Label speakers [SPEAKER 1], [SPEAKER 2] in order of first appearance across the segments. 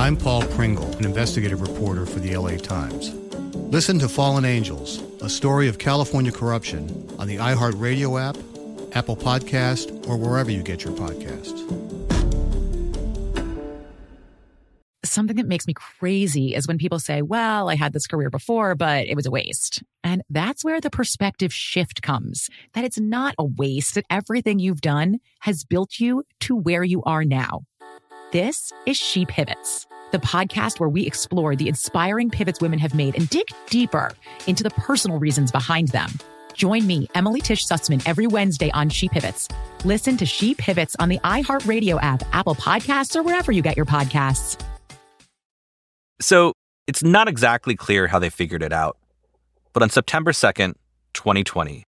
[SPEAKER 1] I'm Paul Pringle, an investigative reporter for the LA Times. Listen to Fallen Angels, a story of California corruption on the iHeartRadio app, Apple Podcast, or wherever you get your podcasts.
[SPEAKER 2] Something that makes me crazy is when people say, well, I had this career before, but it was a waste. And that's where the perspective shift comes that it's not a waste, that everything you've done has built you to where you are now. This is She Pivots, the podcast where we explore the inspiring pivots women have made and dig deeper into the personal reasons behind them. Join me, Emily Tish Sussman, every Wednesday on She Pivots. Listen to She Pivots on the iHeartRadio app, Apple Podcasts, or wherever you get your podcasts.
[SPEAKER 3] So it's not exactly clear how they figured it out. But on September 2nd, 2020,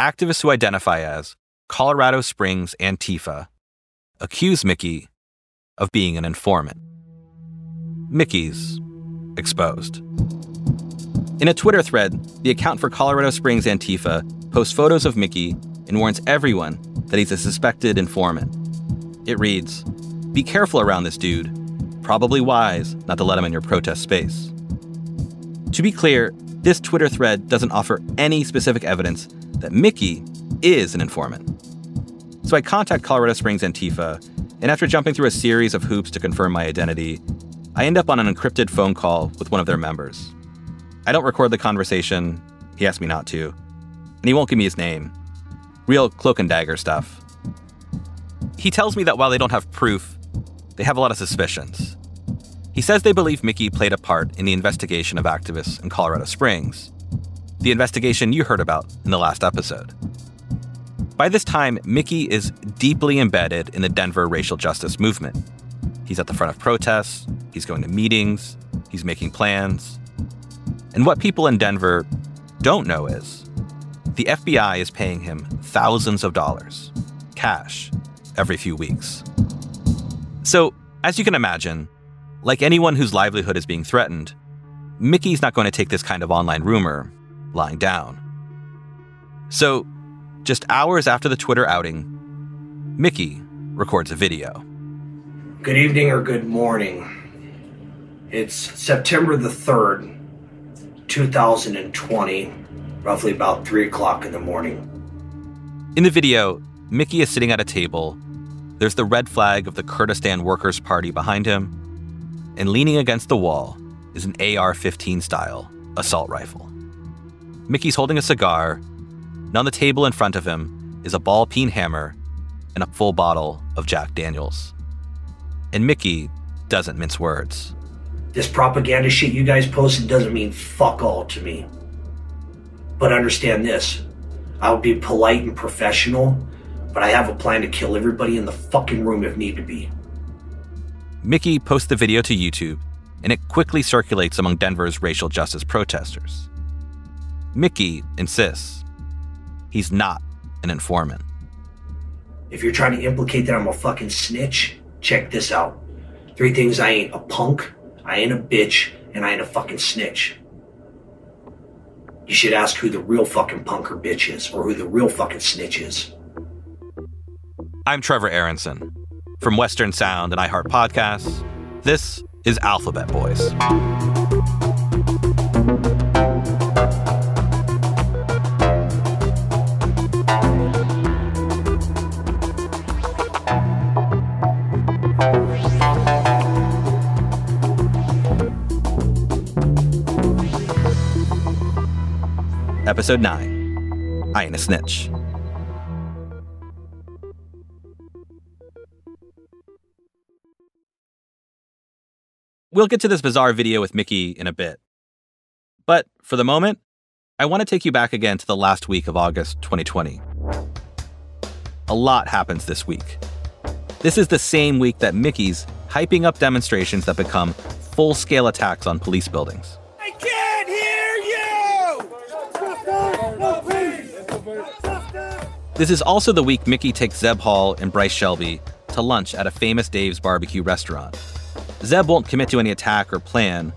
[SPEAKER 3] activists who identify as Colorado Springs Antifa accuse Mickey of being an informant. Mickey's exposed. In a Twitter thread, the account for Colorado Springs Antifa posts photos of Mickey and warns everyone that he's a suspected informant. It reads Be careful around this dude. Probably wise not to let him in your protest space. To be clear, this Twitter thread doesn't offer any specific evidence that Mickey is an informant. So I contact Colorado Springs Antifa and after jumping through a series of hoops to confirm my identity, I end up on an encrypted phone call with one of their members. I don't record the conversation, he asked me not to, and he won't give me his name. Real cloak and dagger stuff. He tells me that while they don't have proof, they have a lot of suspicions. He says they believe Mickey played a part in the investigation of activists in Colorado Springs, the investigation you heard about in the last episode. By this time, Mickey is deeply embedded in the Denver racial justice movement. He's at the front of protests, he's going to meetings, he's making plans. And what people in Denver don't know is the FBI is paying him thousands of dollars, cash, every few weeks. So, as you can imagine, like anyone whose livelihood is being threatened, Mickey's not going to take this kind of online rumor lying down. So, just hours after the Twitter outing, Mickey records a video.
[SPEAKER 4] Good evening or good morning. It's September the 3rd, 2020, roughly about 3 o'clock in the morning.
[SPEAKER 3] In the video, Mickey is sitting at a table. There's the red flag of the Kurdistan Workers' Party behind him, and leaning against the wall is an AR 15 style assault rifle. Mickey's holding a cigar and on the table in front of him is a ball peen hammer and a full bottle of Jack Daniels. And Mickey doesn't mince words.
[SPEAKER 4] This propaganda shit you guys posted doesn't mean fuck all to me. But understand this I'll be polite and professional, but I have a plan to kill everybody in the fucking room if need to be.
[SPEAKER 3] Mickey posts the video to YouTube, and it quickly circulates among Denver's racial justice protesters. Mickey insists He's not an informant.
[SPEAKER 4] If you're trying to implicate that I'm a fucking snitch, check this out. Three things I ain't a punk, I ain't a bitch, and I ain't a fucking snitch. You should ask who the real fucking punker bitch is, or who the real fucking snitch is.
[SPEAKER 3] I'm Trevor Aaronson From Western Sound and iHeart Podcasts, this is Alphabet Boys. Episode 9 I Ain't a Snitch. We'll get to this bizarre video with Mickey in a bit. But for the moment, I want to take you back again to the last week of August 2020. A lot happens this week. This is the same week that Mickey's hyping up demonstrations that become full scale attacks on police buildings.
[SPEAKER 5] I can't hear you!
[SPEAKER 3] This is also the week Mickey takes Zebb Hall and Bryce Shelby to lunch at a famous Dave's barbecue restaurant. Zebb won't commit to any attack or plan,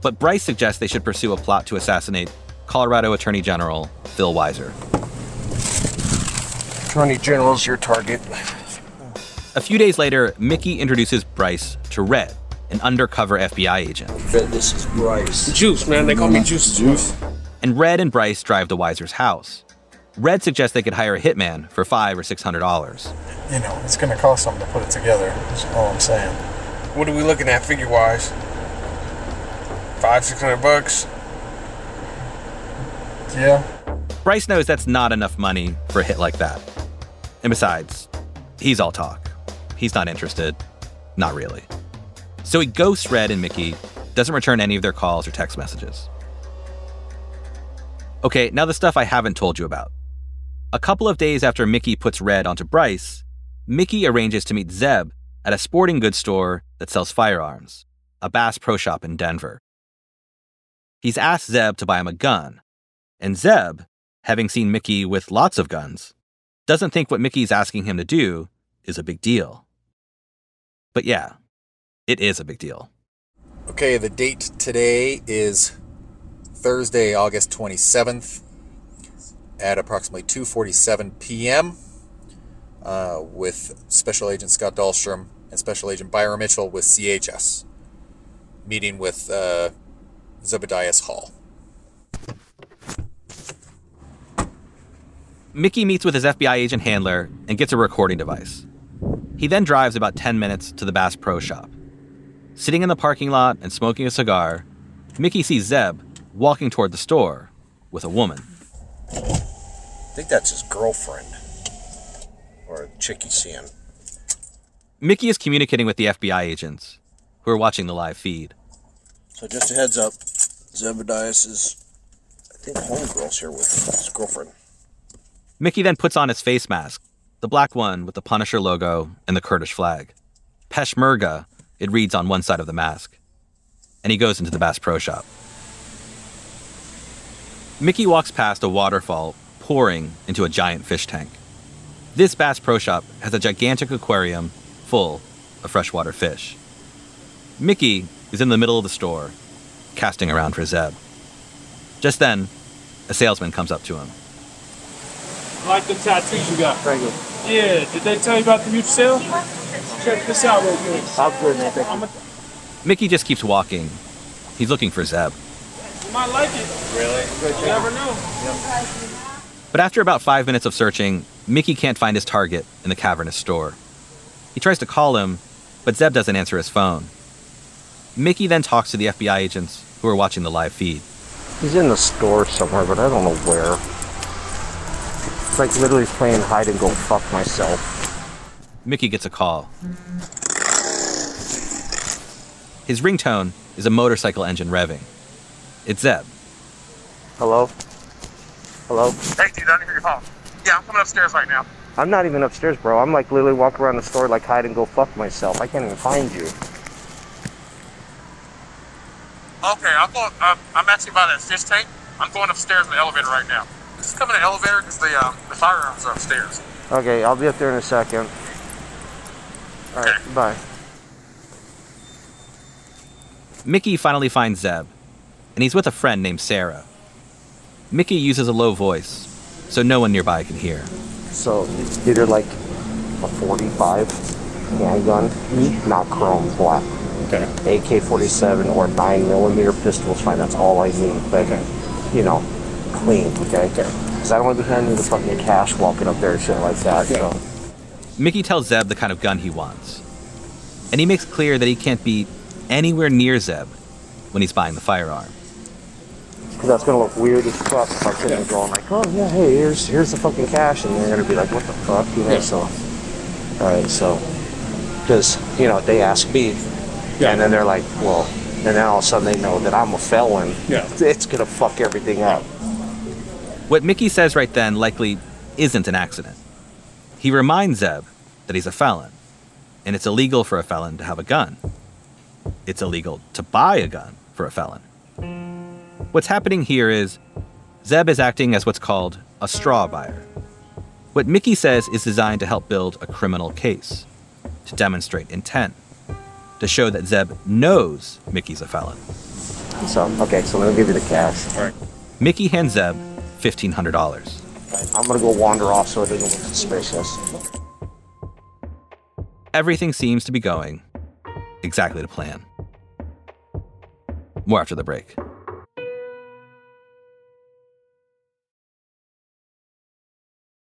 [SPEAKER 3] but Bryce suggests they should pursue a plot to assassinate Colorado Attorney General Phil Weiser.
[SPEAKER 6] Attorney General's your target.
[SPEAKER 3] A few days later, Mickey introduces Bryce to Red, an undercover FBI agent.
[SPEAKER 6] Red, this is Bryce.
[SPEAKER 7] Juice, man. They call me Juice. Juice.
[SPEAKER 3] And Red and Bryce drive to Weiser's house. Red suggests they could hire a hitman for five or six hundred dollars.
[SPEAKER 8] You know, it's going to cost something to put it together. That's all I'm saying.
[SPEAKER 7] What are we looking at figure wise? Five, six hundred bucks.
[SPEAKER 8] Yeah.
[SPEAKER 3] Bryce knows that's not enough money for a hit like that. And besides, he's all talk. He's not interested. Not really. So he ghosts Red and Mickey, doesn't return any of their calls or text messages. Okay, now the stuff I haven't told you about. A couple of days after Mickey puts Red onto Bryce, Mickey arranges to meet Zebb at a sporting goods store that sells firearms, a Bass Pro Shop in Denver. He's asked Zebb to buy him a gun, and Zebb, having seen Mickey with lots of guns, doesn't think what Mickey's asking him to do is a big deal. But yeah, it is a big deal.
[SPEAKER 9] Okay, the date today is Thursday, August 27th at approximately 2:47 p.m. Uh, with Special Agent Scott Dahlstrom and Special Agent Byron Mitchell with CHS, meeting with uh, Zebedias Hall.
[SPEAKER 3] Mickey meets with his FBI agent handler and gets a recording device. He then drives about 10 minutes to the Bass Pro Shop. Sitting in the parking lot and smoking a cigar, Mickey sees Zebb walking toward the store with a woman.
[SPEAKER 6] I think that's his girlfriend. Or a chick he's seeing.
[SPEAKER 3] Mickey is communicating with the FBI agents, who are watching the live feed.
[SPEAKER 6] So just a heads up, Zebedias is, I think, homegirl's here with his girlfriend.
[SPEAKER 3] Mickey then puts on his face mask, the black one with the Punisher logo and the Kurdish flag. Peshmerga, it reads on one side of the mask. And he goes into the Bass Pro Shop. Mickey walks past a waterfall pouring into a giant fish tank. This Bass Pro Shop has a gigantic aquarium full of freshwater fish. Mickey is in the middle of the store, casting around for Zebb. Just then, a salesman comes up to him.
[SPEAKER 10] I like the tattoos you got.
[SPEAKER 6] Thank you.
[SPEAKER 10] Yeah, did they tell you about the mutual sale? Check this out real quick.
[SPEAKER 6] Sounds good, man. Thank you.
[SPEAKER 3] Mickey just keeps walking. He's looking for Zebb.
[SPEAKER 10] you might like it.
[SPEAKER 6] Really?
[SPEAKER 10] You never know.
[SPEAKER 3] But after about five minutes of searching, Mickey can't find his target in the cavernous store. He tries to call him, but Zebb doesn't answer his phone. Mickey then talks to the FBI agents who are watching the live feed.
[SPEAKER 6] He's in the store somewhere, but I don't know where. It's like literally playing hide and go fuck myself.
[SPEAKER 3] Mickey gets a call. His ringtone is a motorcycle engine revving. It's Zebb.
[SPEAKER 6] Hello? Hello?
[SPEAKER 11] Hey, dude, I didn't hear your phone. Yeah, I'm coming upstairs right now.
[SPEAKER 6] I'm not even upstairs, bro. I'm like literally walking around the store like hide and go fuck myself. I can't even find you.
[SPEAKER 11] Okay, I'm going. Um, I'm actually by that fish tank. I'm going upstairs in the elevator right now. Just come in the elevator because the um, the firearms are upstairs.
[SPEAKER 6] Okay, I'll be up there in a second. Alright, bye.
[SPEAKER 3] Mickey finally finds Zebb, and he's with a friend named Sarah. Mickey uses a low voice, so no one nearby can hear.
[SPEAKER 6] So it's either like a 45 handgun, not chrome black.
[SPEAKER 9] Okay.
[SPEAKER 6] AK-47 or 9 millimeter pistol's fine. That's all I need. But you know, clean. Okay. Because I don't want to be handing the fucking cash walking up there and shit like that. So
[SPEAKER 3] Mickey tells Zebb the kind of gun he wants, and he makes clear that he can't be anywhere near Zebb when he's buying the firearm.
[SPEAKER 6] Because that's gonna look weird as fuck if I'm sitting there going like, oh yeah, hey, here's here's the fucking cash, and they're gonna be like, what the fuck, you know? So, all right, so, because you know they ask me, and then they're like, well, and then all of a sudden they know that I'm a felon.
[SPEAKER 10] Yeah.
[SPEAKER 6] It's gonna fuck everything up.
[SPEAKER 3] What Mickey says right then likely isn't an accident. He reminds Zebb that he's a felon, and it's illegal for a felon to have a gun. It's illegal to buy a gun for a felon. What's happening here is Zebb is acting as what's called a straw buyer. What Mickey says is designed to help build a criminal case, to demonstrate intent, to show that Zebb knows Mickey's a felon.
[SPEAKER 6] So okay, so let me give you the cash. All right.
[SPEAKER 3] Mickey hands Zebb $1,500.
[SPEAKER 6] I'm gonna go wander off so it doesn't look suspicious.
[SPEAKER 3] Everything seems to be going exactly to plan. More after the break.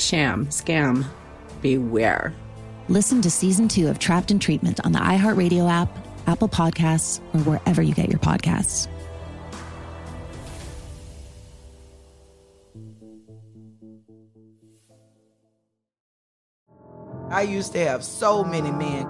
[SPEAKER 12] sham scam beware
[SPEAKER 13] Listen to season two of Trapped in Treatment on the iHeartRadio app, Apple Podcasts, or wherever you get your podcasts.
[SPEAKER 14] I used to have so many men.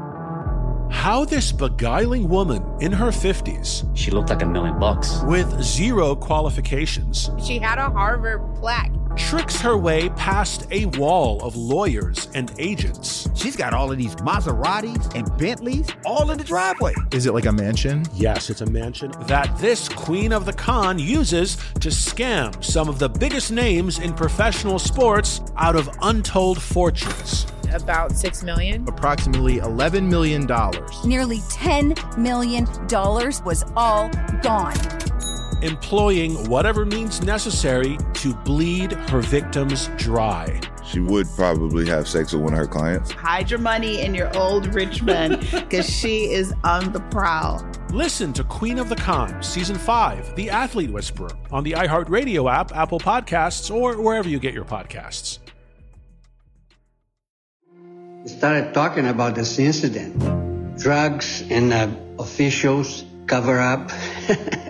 [SPEAKER 15] How this beguiling woman in her 50s,
[SPEAKER 16] She looked like a million bucks.
[SPEAKER 15] with zero qualifications,
[SPEAKER 17] She had a Harvard plaque.
[SPEAKER 15] Tricks her way past a wall of lawyers and agents.
[SPEAKER 18] She's got all of these Maseratis and Bentleys all in the driveway.
[SPEAKER 15] Is it like a mansion? Yes, it's a mansion. That this queen of the con uses to scam some of the biggest names in professional sports out of untold fortunes.
[SPEAKER 17] About six million.
[SPEAKER 18] Approximately $11 million.
[SPEAKER 19] Nearly $10 million was all gone.
[SPEAKER 15] Employing whatever means necessary to bleed her victims dry.
[SPEAKER 20] She would probably have sex with one of her clients.
[SPEAKER 21] Hide your money in your old rich man because she is on the prowl.
[SPEAKER 15] Listen to Queen of the Con, Season 5, The Athlete Whisperer, on the iHeartRadio app, Apple Podcasts, or wherever you get your podcasts.
[SPEAKER 22] started talking about this incident. Drugs and uh, officials cover up.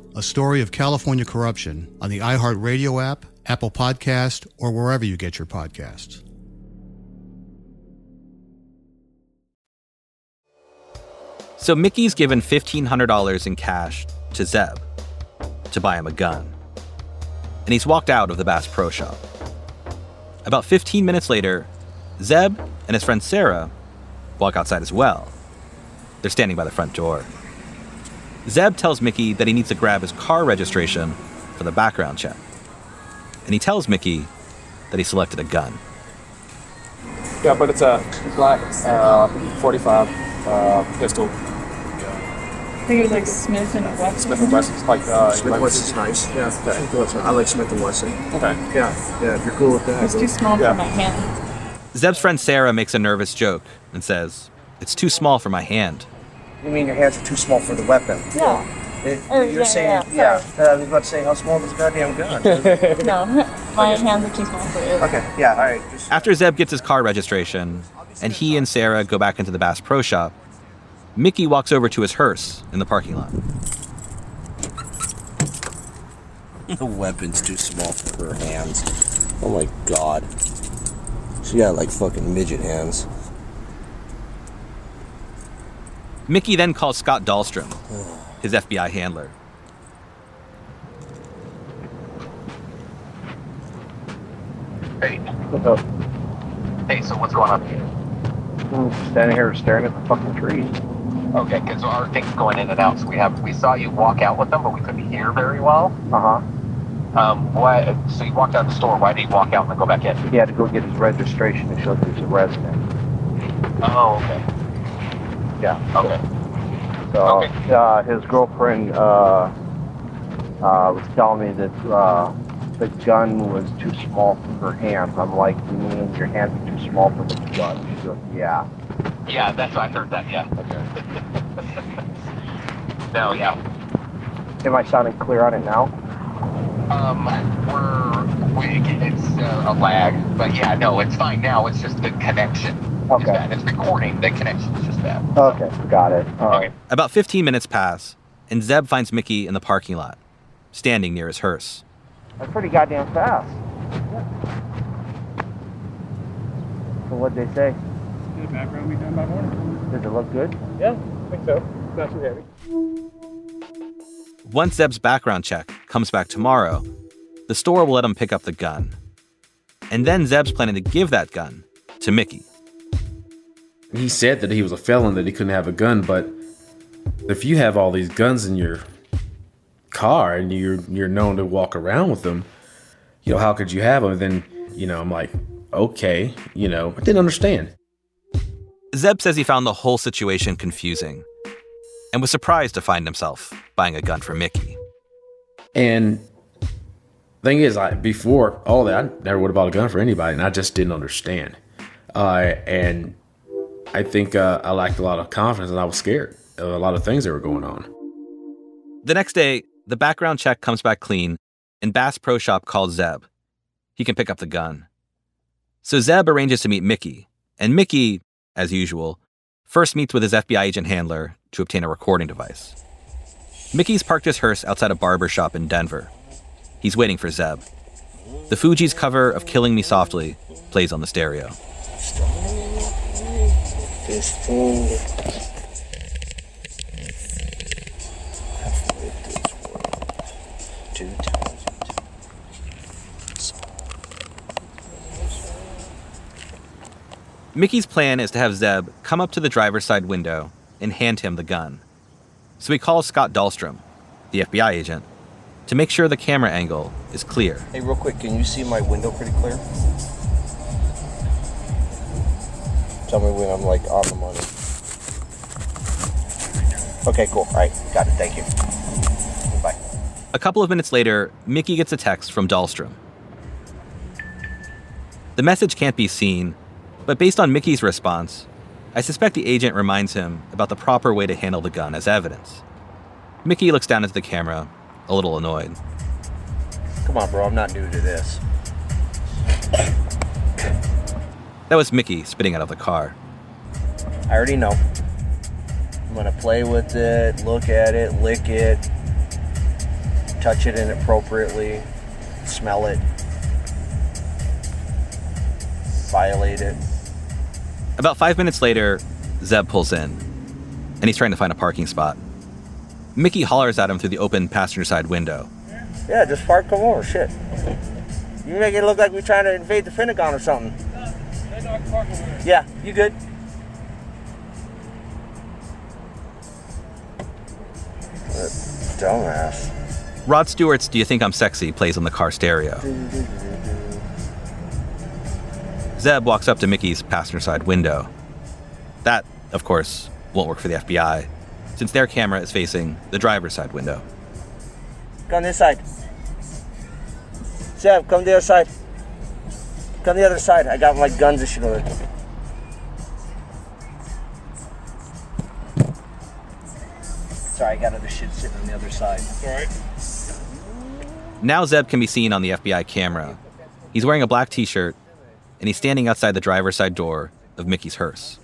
[SPEAKER 1] a story of California corruption on the iHeartRadio app, Apple Podcast, or wherever you get your podcasts.
[SPEAKER 3] So Mickey's given $1,500 in cash to Zebb to buy him a gun. And he's walked out of the Bass Pro Shop. About 15 minutes later, Zebb and his friend Sarah walk outside as well. They're standing by the front door. Zebb tells Mickey that he needs to grab his car registration for the background check. And he tells Mickey that he selected a gun.
[SPEAKER 23] Yeah, but it's a black uh, 45 uh, pistol.
[SPEAKER 24] I think it was like Smith and Wesson.
[SPEAKER 23] Smith and Wesson's like uh,
[SPEAKER 4] Smith and Wesson's nice. Yeah, Smith and Wesson. I like Smith and Wesson.
[SPEAKER 23] Okay.
[SPEAKER 4] Yeah, yeah. If you're cool with that.
[SPEAKER 24] It's too small for my hand.
[SPEAKER 3] Zebb's friend Sarah makes a nervous joke and says, It's too small for my hand.
[SPEAKER 4] You mean your hands are too small for the weapon?
[SPEAKER 24] Yeah.
[SPEAKER 4] It-
[SPEAKER 24] Oh,
[SPEAKER 4] you're
[SPEAKER 24] yeah,
[SPEAKER 4] saying,
[SPEAKER 24] yeah,
[SPEAKER 4] yeah. I was about to say, how small is this goddamn gun?
[SPEAKER 24] no, my hands are too small for it.
[SPEAKER 4] okay, yeah, all right. Just,
[SPEAKER 3] After Zebb gets his car registration and he and Sarah go back into the Bass Pro Shop, Mickey walks over to his hearse in the parking lot.
[SPEAKER 4] the weapon's too small for her hands. Oh my god. She got like fucking midget hands.
[SPEAKER 3] Mickey then calls Scott Dahlstrom, his FBI handler.
[SPEAKER 25] Hey. What's up? Hey, so what's going on here?
[SPEAKER 4] I'm Standing here staring at the fucking trees.
[SPEAKER 25] Okay, because our thing's going in and out, so we have we saw you walk out with them, but we couldn't hear very well.
[SPEAKER 4] Uh huh.
[SPEAKER 25] Um, why? So you walked out of the store. Why did you walk out and then go back in?
[SPEAKER 4] He had to go get his registration to show that he's a resident.
[SPEAKER 25] Oh, okay.
[SPEAKER 4] Yeah.
[SPEAKER 25] Okay.
[SPEAKER 4] So uh, his girlfriend uh, uh, was telling me that uh, the gun was too small for her hands. I'm like, you mean your hands are too small for the gun? She goes, yeah.
[SPEAKER 25] Yeah, that's I heard that. Yeah. Okay. no, yeah.
[SPEAKER 4] Am I sounding clear on it now?
[SPEAKER 25] Um, we're we, it's uh, a lag, but yeah, no, it's fine now. It's just the connection.
[SPEAKER 4] Okay.
[SPEAKER 25] Is bad. It's recording. The connection is just bad.
[SPEAKER 4] Okay, got it. All right.
[SPEAKER 3] About 15 minutes pass, and Zebb finds Mickey in the parking lot, standing near his hearse.
[SPEAKER 4] That's pretty goddamn fast. So what'd they say?
[SPEAKER 23] Good background we done by morning.
[SPEAKER 4] Did it look good?
[SPEAKER 23] Yeah, I think so. It's Not too heavy.
[SPEAKER 3] Once Zebb's background check comes back tomorrow, the store will let him pick up the gun. And then Zebb's planning to give that gun to Mickey.
[SPEAKER 26] He said that he was a felon, that he couldn't have a gun, but if you have all these guns in your car and you're you're known to walk around with them, you know, how could you have them? then, you know, I'm like, okay, you know, I didn't understand.
[SPEAKER 3] Zebb says he found the whole situation confusing and was surprised to find himself buying a gun for Mickey.
[SPEAKER 26] And thing is, I before all that, I never would have bought a gun for anybody, and I just didn't understand. Uh, and I think uh, I lacked a lot of confidence, and I was scared of a lot of things that were going on.
[SPEAKER 3] The next day, the background check comes back clean, and Bass Pro Shop calls Zebb. He can pick up the gun. So Zebb arranges to meet Mickey, and Mickey, as usual, first meets with his FBI agent handler to obtain a recording device. Mickey's parked his hearse outside a barber shop in Denver. He's waiting for Zebb. The Fugees cover of Killing Me Softly plays on the stereo. Mickey's plan is to have Zebb come up to the driver's side window and hand him the gun. So he calls Scott Dahlstrom, the FBI agent, to make sure the camera angle is clear.
[SPEAKER 4] Hey, real quick, can you see my window pretty clear? Tell me when I'm like on the money. Okay, cool. All right, got it. Thank you. Bye.
[SPEAKER 3] A couple of minutes later, Mickey gets a text from Dahlstrom. The message can't be seen, but based on Mickey's response, I suspect the agent reminds him about the proper way to handle the gun as evidence. Mickey looks down at the camera, a little annoyed.
[SPEAKER 4] Come on, bro. I'm not new to this.
[SPEAKER 3] That was Mickey spitting out of the car.
[SPEAKER 4] I already know. I'm gonna play with it, look at it, lick it, touch it inappropriately, smell it, violate it.
[SPEAKER 3] About five minutes later, Zebb pulls in, and he's trying to find a parking spot. Mickey hollers at him through the open passenger side window.
[SPEAKER 4] Yeah, just park, come over. Shit. You make it look like we're trying to invade the Pentagon or something. Yeah, you good? That dumbass.
[SPEAKER 3] Rod Stewart's Do You Think I'm Sexy plays on the car stereo. Zebb walks up to Mickey's passenger side window. That, of course, won't work for the FBI, since their camera is facing the driver's side window.
[SPEAKER 27] Go on this side. Zebb, come the other side. Come the other side. I got my guns and shit over there. Sorry, I got other shit sitting on the other side. Alright.
[SPEAKER 3] Now Zebb can be seen on the FBI camera. He's wearing a black t shirt, and he's standing outside the driver's side door of Mickey's hearse.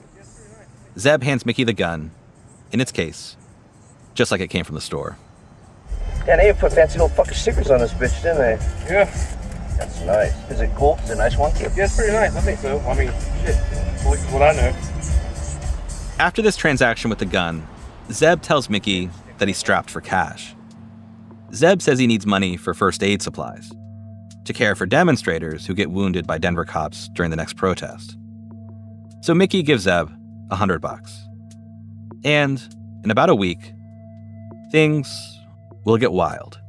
[SPEAKER 3] Zebb hands Mickey the gun, in its case, just like it came from the store.
[SPEAKER 27] Yeah, they even put fancy little fucking stickers on this bitch, didn't they?
[SPEAKER 10] Yeah.
[SPEAKER 27] That's nice. Is it cool? Is it a nice one?
[SPEAKER 10] Yeah, it's pretty nice. I think so. I mean, shit. At least what I know.
[SPEAKER 3] After this transaction with the gun, Zebb tells Mickey that he's strapped for cash. Zebb says he needs money for first aid supplies to care for demonstrators who get wounded by Denver cops during the next protest. So Mickey gives Zebb a hundred bucks. And in about a week, things will get wild.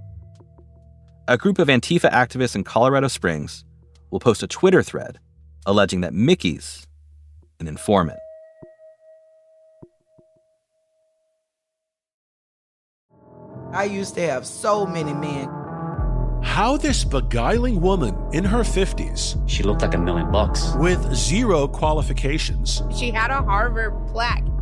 [SPEAKER 3] A group of Antifa activists in Colorado Springs will post a Twitter thread alleging that Mickey's an informant.
[SPEAKER 14] I used to have so many men.
[SPEAKER 15] How this beguiling woman in her 50s,
[SPEAKER 28] She looked like a million bucks.
[SPEAKER 15] with zero qualifications,
[SPEAKER 29] She had a Harvard plaque.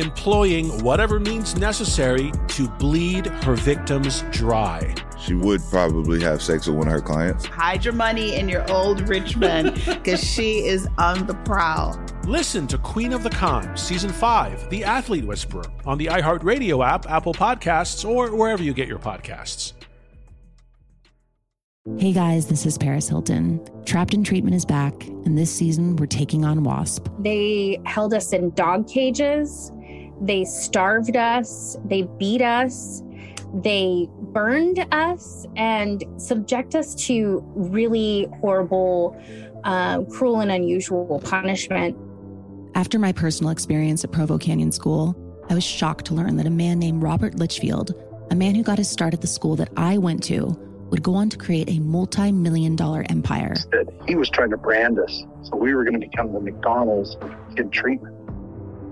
[SPEAKER 15] Employing whatever means necessary to bleed her victims dry.
[SPEAKER 20] She would probably have sex with one of her clients.
[SPEAKER 21] Hide your money in your old rich man because she is on the prowl.
[SPEAKER 15] Listen to Queen of the Con, Season 5, The Athlete Whisperer, on the iHeartRadio app, Apple Podcasts, or wherever you get your podcasts.
[SPEAKER 30] Hey guys, this is Paris Hilton. Trapped in Treatment is back, and this season we're taking on WASP.
[SPEAKER 31] They held us in dog cages. They starved us. They beat us. They burned us and subject us to really horrible, uh, cruel, and unusual punishment.
[SPEAKER 30] After my personal experience at Provo Canyon School, I was shocked to learn that a man named Robert Lichfield, a man who got his start at the school that I went to, would go on to create a multi million dollar empire.
[SPEAKER 32] he was trying to brand us. So we were going to become the McDonald's of kid treatment.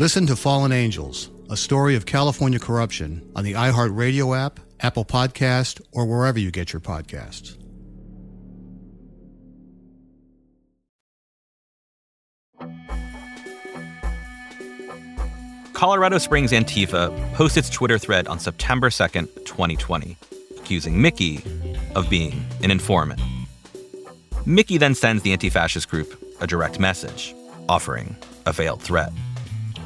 [SPEAKER 1] Listen to Fallen Angels, a story of California corruption on the iHeartRadio app, Apple Podcast, or wherever you get your podcasts.
[SPEAKER 3] Colorado Springs Antifa posts its Twitter thread on September 2nd, 2020, accusing Mickey of being an informant. Mickey then sends the anti fascist group a direct message offering a veiled threat.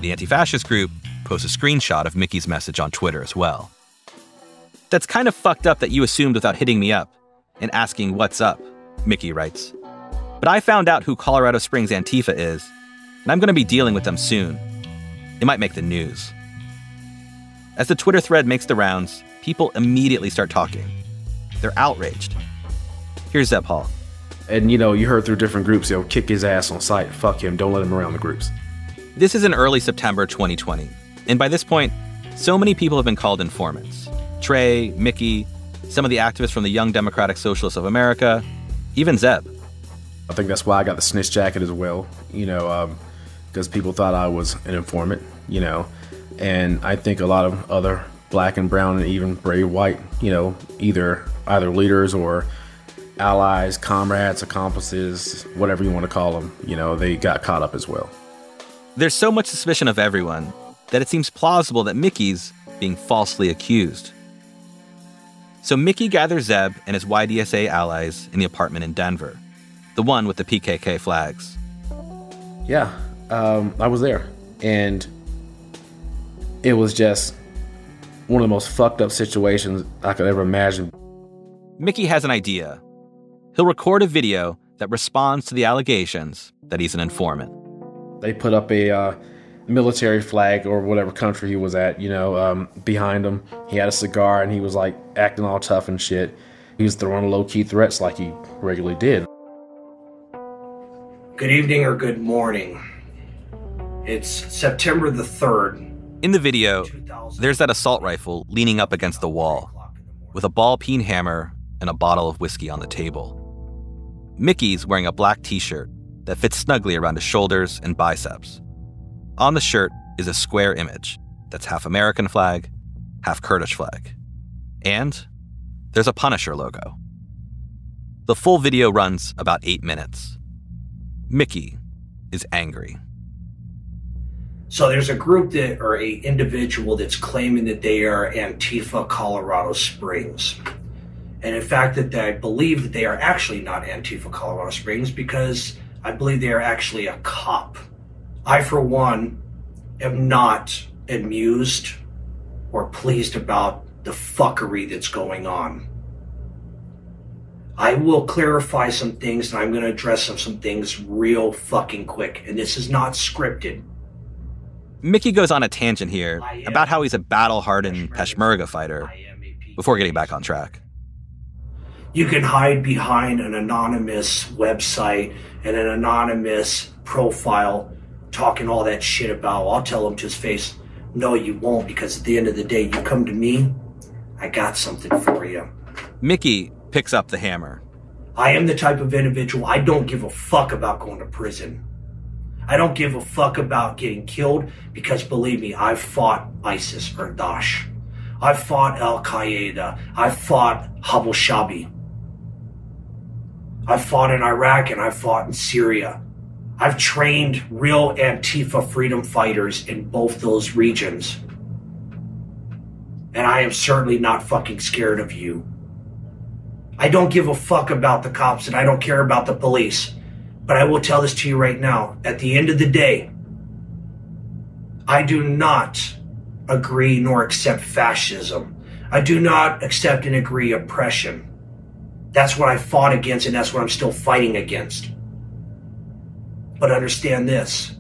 [SPEAKER 3] The anti fascist group posts a screenshot of Mickey's message on Twitter as well. That's kind of fucked up that you assumed without hitting me up and asking what's up, Mickey writes. But I found out who Colorado Springs Antifa is, and I'm going to be dealing with them soon. It might make the news. As the Twitter thread makes the rounds, people immediately start talking. They're outraged. Here's Zebb Hall.
[SPEAKER 26] And you know, you heard through different groups, you know, kick his ass on sight, fuck him, don't let him around the groups.
[SPEAKER 3] This is in early September 2020, and by this point, so many people have been called informants. Trey, Mickey, some of the activists from the Young Democratic Socialists of America, even Zebb.
[SPEAKER 26] I think that's why I got the snitch jacket as well, you know, because um, people thought I was an informant, you know, and I think a lot of other black and brown and even brave white, you know, either either leaders or allies, comrades, accomplices, whatever you want to call them, you know, they got caught up as well.
[SPEAKER 3] There's so much suspicion of everyone that it seems plausible that Mickey's being falsely accused. So Mickey gathers Zebb and his YDSA allies in the apartment in Denver, the one with the PKK flags.
[SPEAKER 26] Yeah, um, I was there. And it was just one of the most fucked up situations I could ever imagine.
[SPEAKER 3] Mickey has an idea. He'll record a video that responds to the allegations that he's an informant.
[SPEAKER 26] They put up a uh, military flag or whatever country he was at, you know, um, behind him. He had a cigar and he was like acting all tough and shit. He was throwing low key threats like he regularly did.
[SPEAKER 4] Good evening or good morning. It's September the 3rd.
[SPEAKER 3] In the video, there's that assault rifle leaning up against the wall with a ball peen hammer and a bottle of whiskey on the table. Mickey's wearing a black t shirt that fits snugly around his shoulders and biceps. On the shirt is a square image that's half American flag, half Kurdish flag. And there's a Punisher logo. The full video runs about eight minutes. Mickey is angry.
[SPEAKER 4] So there's a group that or a individual that's claiming that they are Antifa Colorado Springs. And in fact that I believe that they are actually not Antifa Colorado Springs because I believe they are actually a cop. I, for one, am not amused or pleased about the fuckery that's going on. I will clarify some things and I'm going to address some, some things real fucking quick. And this is not scripted.
[SPEAKER 3] Mickey goes on a tangent here about how he's a battle hardened Peshmerga fighter before getting back on track.
[SPEAKER 4] You can hide behind an anonymous website and an anonymous profile talking all that shit about. I'll tell him to his face, no, you won't, because at the end of the day, you come to me, I got something for you.
[SPEAKER 3] Mickey picks up the hammer.
[SPEAKER 4] I am the type of individual, I don't give a fuck about going to prison. I don't give a fuck about getting killed because believe me, I've fought ISIS or Daesh. I've fought Al Qaeda. I've fought Abu Shabi. I've fought in Iraq and I've fought in Syria. I've trained real Antifa freedom fighters in both those regions. And I am certainly not fucking scared of you. I don't give a fuck about the cops and I don't care about the police. But I will tell this to you right now. At the end of the day, I do not agree nor accept fascism. I do not accept and agree oppression. That's what I fought against and that's what I'm still fighting against. But understand this.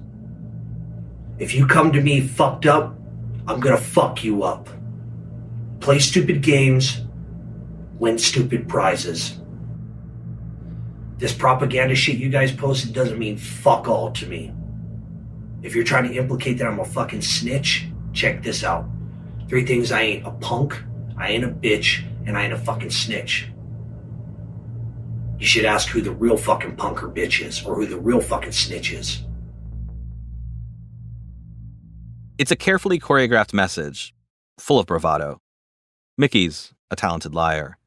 [SPEAKER 4] If you come to me fucked up, I'm gonna fuck you up. Play stupid games, win stupid prizes. This propaganda shit you guys posted doesn't mean fuck all to me. If you're trying to implicate that I'm a fucking snitch, check this out. Three things I ain't a punk, I ain't a bitch, and I ain't a fucking snitch. You should ask who the real fucking punker bitch is, or who the real fucking snitch is.
[SPEAKER 3] It's a carefully choreographed message, full of bravado. Mickey's a talented liar.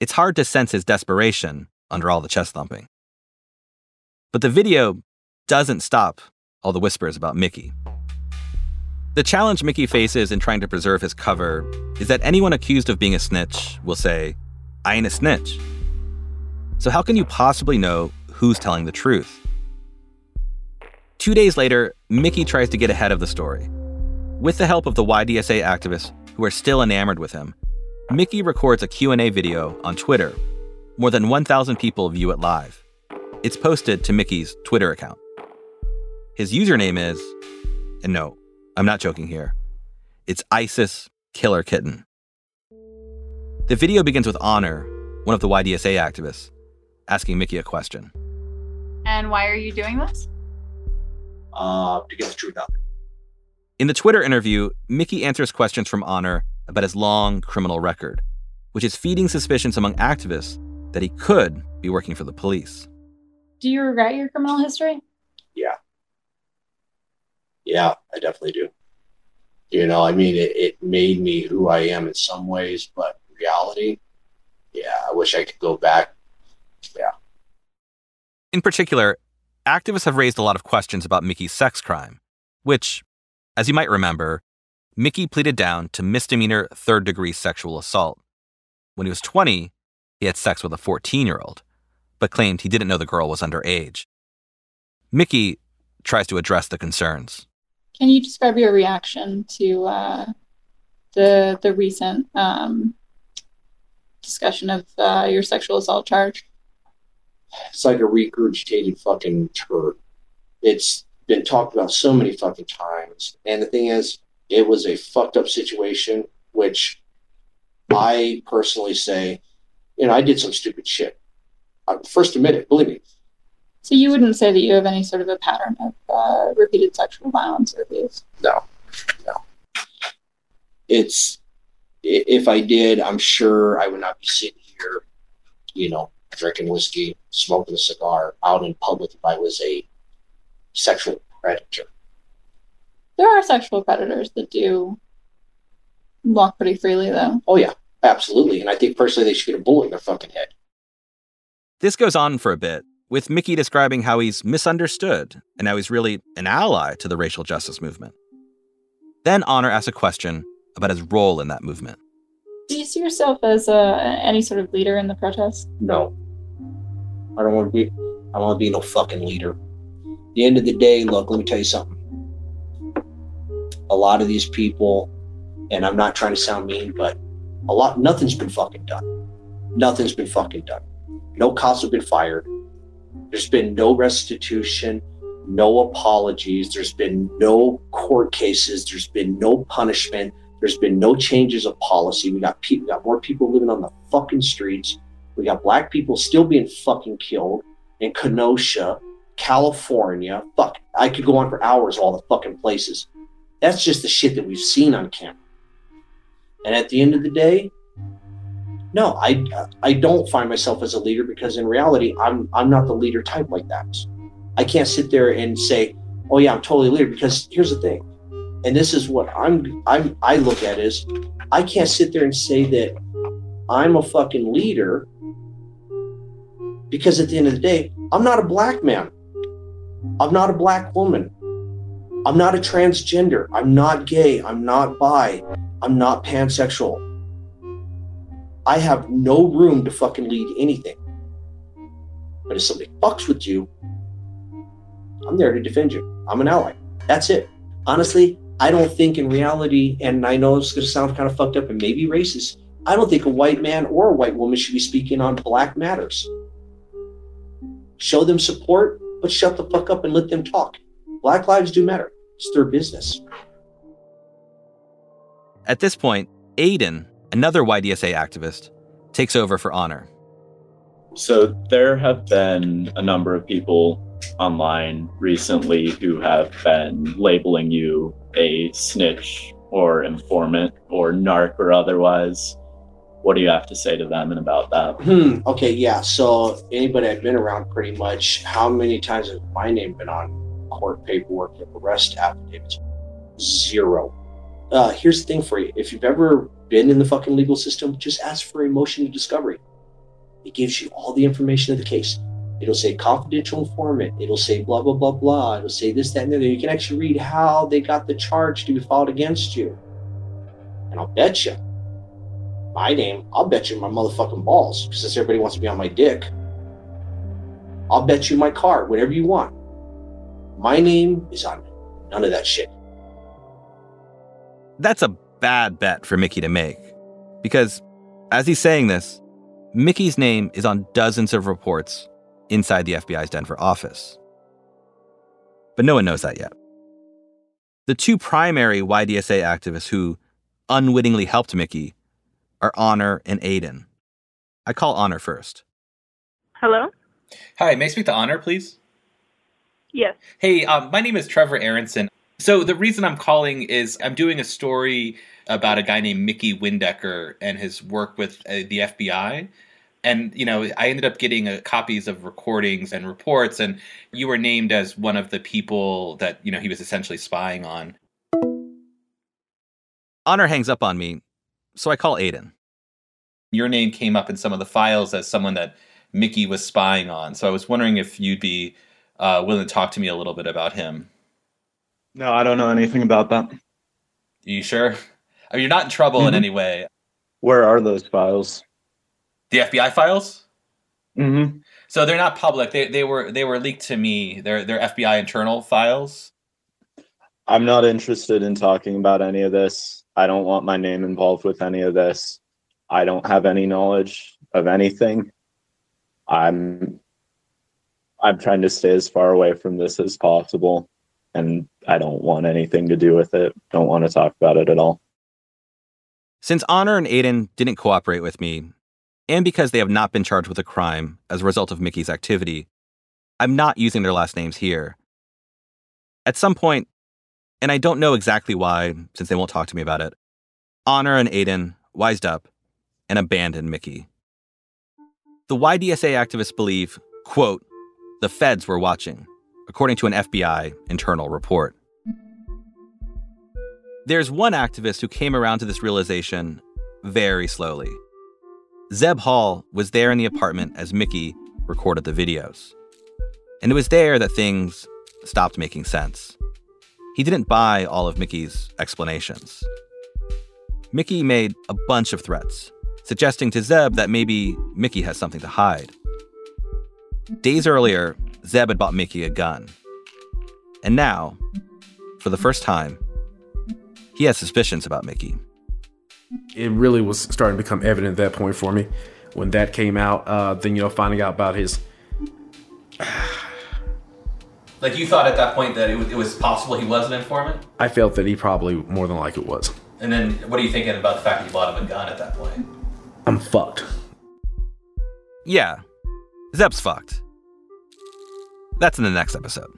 [SPEAKER 3] It's hard to sense his desperation under all the chest thumping. But the video doesn't stop all the whispers about Mickey. The challenge Mickey faces in trying to preserve his cover is that anyone accused of being a snitch will say, I ain't a snitch. So, how can you possibly know who's telling the truth? Two days later, Mickey tries to get ahead of the story. With the help of the YDSA activists who are still enamored with him, Mickey records a Q&A video on Twitter. More than 1,000 people view it live. It's posted to Mickey's Twitter account. His username is, and no, I'm not joking here, it's ISIS Killer Kitten. The video begins with Honor, one of the YDSA activists, asking Mickey a question.
[SPEAKER 24] And why are you doing this?
[SPEAKER 4] Uh, to get the truth out.
[SPEAKER 3] In the Twitter interview, Mickey answers questions from Honor about his long criminal record, which is feeding suspicions among activists that he could be working for the police.
[SPEAKER 24] Do you regret your criminal history?
[SPEAKER 4] Yeah. Yeah, I definitely do. You know, I mean, it, it made me who I am in some ways, but reality, yeah, I wish I could go back. Yeah.
[SPEAKER 3] In particular, activists have raised a lot of questions about Mickey's sex crime, which, as you might remember, Mickey pleaded down to misdemeanor third degree sexual assault. When he was 20, he had sex with a 14 year old, but claimed he didn't know the girl was underage. Mickey tries to address the concerns.
[SPEAKER 24] Can you describe your reaction to uh, the the recent um, discussion of uh, your sexual assault charge?
[SPEAKER 4] It's like a regurgitated fucking turd. It's been talked about so many fucking times, and the thing is, it was a fucked up situation, which I personally say, you know, I did some stupid shit. I first admit it, believe me.
[SPEAKER 24] So you wouldn't say that you have any sort of a pattern of uh, repeated sexual violence or abuse?
[SPEAKER 4] No, no. It's if I did, I'm sure I would not be sitting here, you know, drinking whiskey, smoking a cigar out in public if I was a sexual predator
[SPEAKER 24] there are sexual predators that do walk pretty freely, though.
[SPEAKER 4] Oh yeah, absolutely. And I think personally, they should get a bullet in their fucking head.
[SPEAKER 3] This goes on for a bit, with Mickey describing how he's misunderstood and how he's really an ally to the racial justice movement. Then Honor asks a question about his role in that movement.
[SPEAKER 24] Do you see yourself as uh, any sort of leader in the protest?
[SPEAKER 4] No. I don't want to be. I want to be no fucking leader. At the end of the day, look. Let me tell you something a lot of these people, and I'm not trying to sound mean, but a lot, nothing's been fucking done. Nothing's been fucking done. No cops have been fired. There's been no restitution, no apologies. There's been no court cases. There's been no punishment. There's been no changes of policy. We got we got more people living on the fucking streets. We got black people still being fucking killed in Kenosha, California. Fuck, I could go on for hours. All the fucking places. That's just the shit that we've seen on camera. And at the end of the day, no, I I don't find myself as a leader because in reality, I'm I'm not the leader type like that. I can't sit there and say, "Oh yeah, I'm totally a leader." Because here's the thing, and this is what I'm I'm I look at is, I can't sit there and say that I'm a fucking leader because at the end of the day, I'm not a black man. I'm not a black woman. I'm not a transgender. I'm not gay. I'm not bi. I'm not pansexual. I have no room to fucking lead anything. But if somebody fucks with you, I'm there to defend you. I'm an ally. That's it. Honestly, I don't think in reality, and I know it's going to sound kind of fucked up and maybe racist, I don't think a white man or a white woman should be speaking on black matters. Show them support, but shut the fuck up and let them talk. Black lives do matter. It's their business.
[SPEAKER 3] At this point, Aiden, another YDSA activist, takes over for Honor.
[SPEAKER 33] So there have been a number of people online recently who have been labeling you a snitch or informant or narc or otherwise. What do you have to say to them and about that?
[SPEAKER 4] Hmm. Okay. Yeah. So anybody I've been around, pretty much, how many times has my name been on court paperwork, and arrest affidavits. Zero. Uh, here's the thing for you. If you've ever been in the fucking legal system, just ask for a motion to discovery. It gives you all the information of the case. It'll say confidential informant. It'll say blah, blah, blah, blah. It'll say this, that, and the other. You can actually read how they got the charge to be filed against you. And I'll bet you, my name, I'll bet you my motherfucking balls, since everybody wants to be on my dick. I'll bet you my car, whatever you want. My name is on none of that shit.
[SPEAKER 3] That's a bad bet for Mickey to make. Because as he's saying this, Mickey's name is on dozens of reports inside the FBI's Denver office. But no one knows that yet. The two primary YDSA activists who unwittingly helped Mickey are Honor and Aiden. I call Honor first.
[SPEAKER 34] Hello?
[SPEAKER 35] Hi, may I speak to Honor, please?
[SPEAKER 34] Yes.
[SPEAKER 35] Hey, um, my name is Trevor Aaronson. So the reason I'm calling is I'm doing a story about a guy named Mickey Windecker and his work with uh, the FBI. And, you know, I ended up getting uh, copies of recordings and reports, and you were named as one of the people that, you know, he was essentially spying on.
[SPEAKER 3] Honor hangs up on me, so I call Aiden.
[SPEAKER 35] Your name came up in some of the files as someone that Mickey was spying on. So I was wondering if you'd be uh, willing to talk to me a little bit about him.
[SPEAKER 33] No, I don't know anything about that.
[SPEAKER 35] Are you sure? I mean, you're not in trouble mm-hmm. in any way.
[SPEAKER 33] Where are those files?
[SPEAKER 35] The FBI files?
[SPEAKER 33] Mm-hmm.
[SPEAKER 35] So they're not public. They they were they were leaked to me. They're they're FBI internal files.
[SPEAKER 33] I'm not interested in talking about any of this. I don't want my name involved with any of this. I don't have any knowledge of anything. I'm I'm trying to stay as far away from this as possible and I don't want anything to do with it. Don't want to talk about it at all.
[SPEAKER 3] Since Honor and Aiden didn't cooperate with me, and because they have not been charged with a crime as a result of Mickey's activity, I'm not using their last names here. At some point, and I don't know exactly why, since they won't talk to me about it, Honor and Aiden wised up and abandoned Mickey. The YDSA activists believe, quote, the feds were watching, according to an FBI internal report. There's one activist who came around to this realization very slowly. Zebb Hall was there in the apartment as Mickey recorded the videos. And it was there that things stopped making sense. He didn't buy all of Mickey's explanations. Mickey made a bunch of threats, suggesting to Zebb that maybe Mickey has something to hide. Days earlier, Zebb had bought Mickey a gun. And now, for the first time, he has suspicions about Mickey.
[SPEAKER 26] It really was starting to become evident at that point for me. When that came out, uh, then, you know, finding out about his.
[SPEAKER 35] like, you thought at that point that it was, it was possible he was an informant?
[SPEAKER 26] I felt that he probably more than like it was.
[SPEAKER 35] And then, what are you thinking about the fact that you bought him a gun at that point?
[SPEAKER 26] I'm fucked.
[SPEAKER 3] Yeah, Zebb's fucked. That's in the next episode.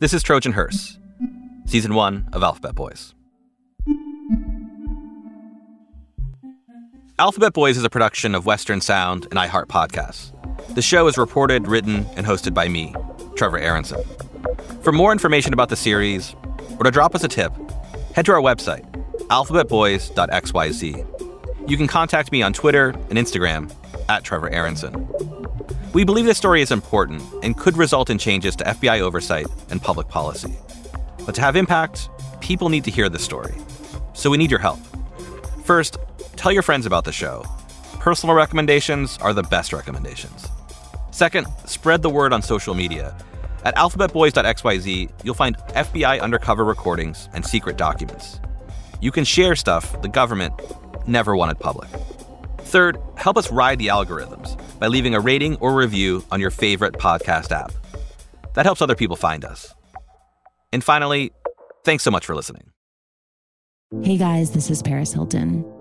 [SPEAKER 3] This is Trojan Hearse, season one of Alphabet Boys. Alphabet Boys is a production of Western Sound and iHeart Podcasts. The show is reported, written, and hosted by me, Trevor Aaronson. For more information about the series, or to drop us a tip, head to our website, alphabetboys.xyz. You can contact me on Twitter and Instagram at Trevor Aaronson. We believe this story is important and could result in changes to FBI oversight and public policy. But to have impact, people need to hear this story. So we need your help. First, tell your friends about the show. Personal recommendations are the best recommendations. Second, spread the word on social media. At alphabetboys.xyz, you'll find FBI undercover recordings and secret documents. You can share stuff the government never wanted public. Third, help us ride the algorithms by leaving a rating or review on your favorite podcast app. That helps other people find us. And finally, thanks so much for listening.
[SPEAKER 30] Hey guys, this is Paris Hilton.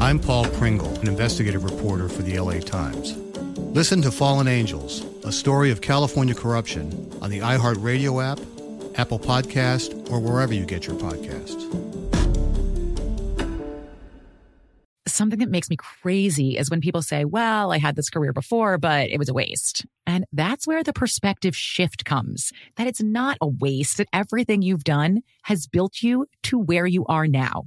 [SPEAKER 1] I'm Paul Pringle, an investigative reporter for the LA Times. Listen to Fallen Angels, a story of California corruption on the iHeartRadio app, Apple Podcast, or wherever you get your podcasts.
[SPEAKER 2] Something that makes me crazy is when people say, well, I had this career before, but it was a waste. And that's where the perspective shift comes that it's not a waste, that everything you've done has built you to where you are now.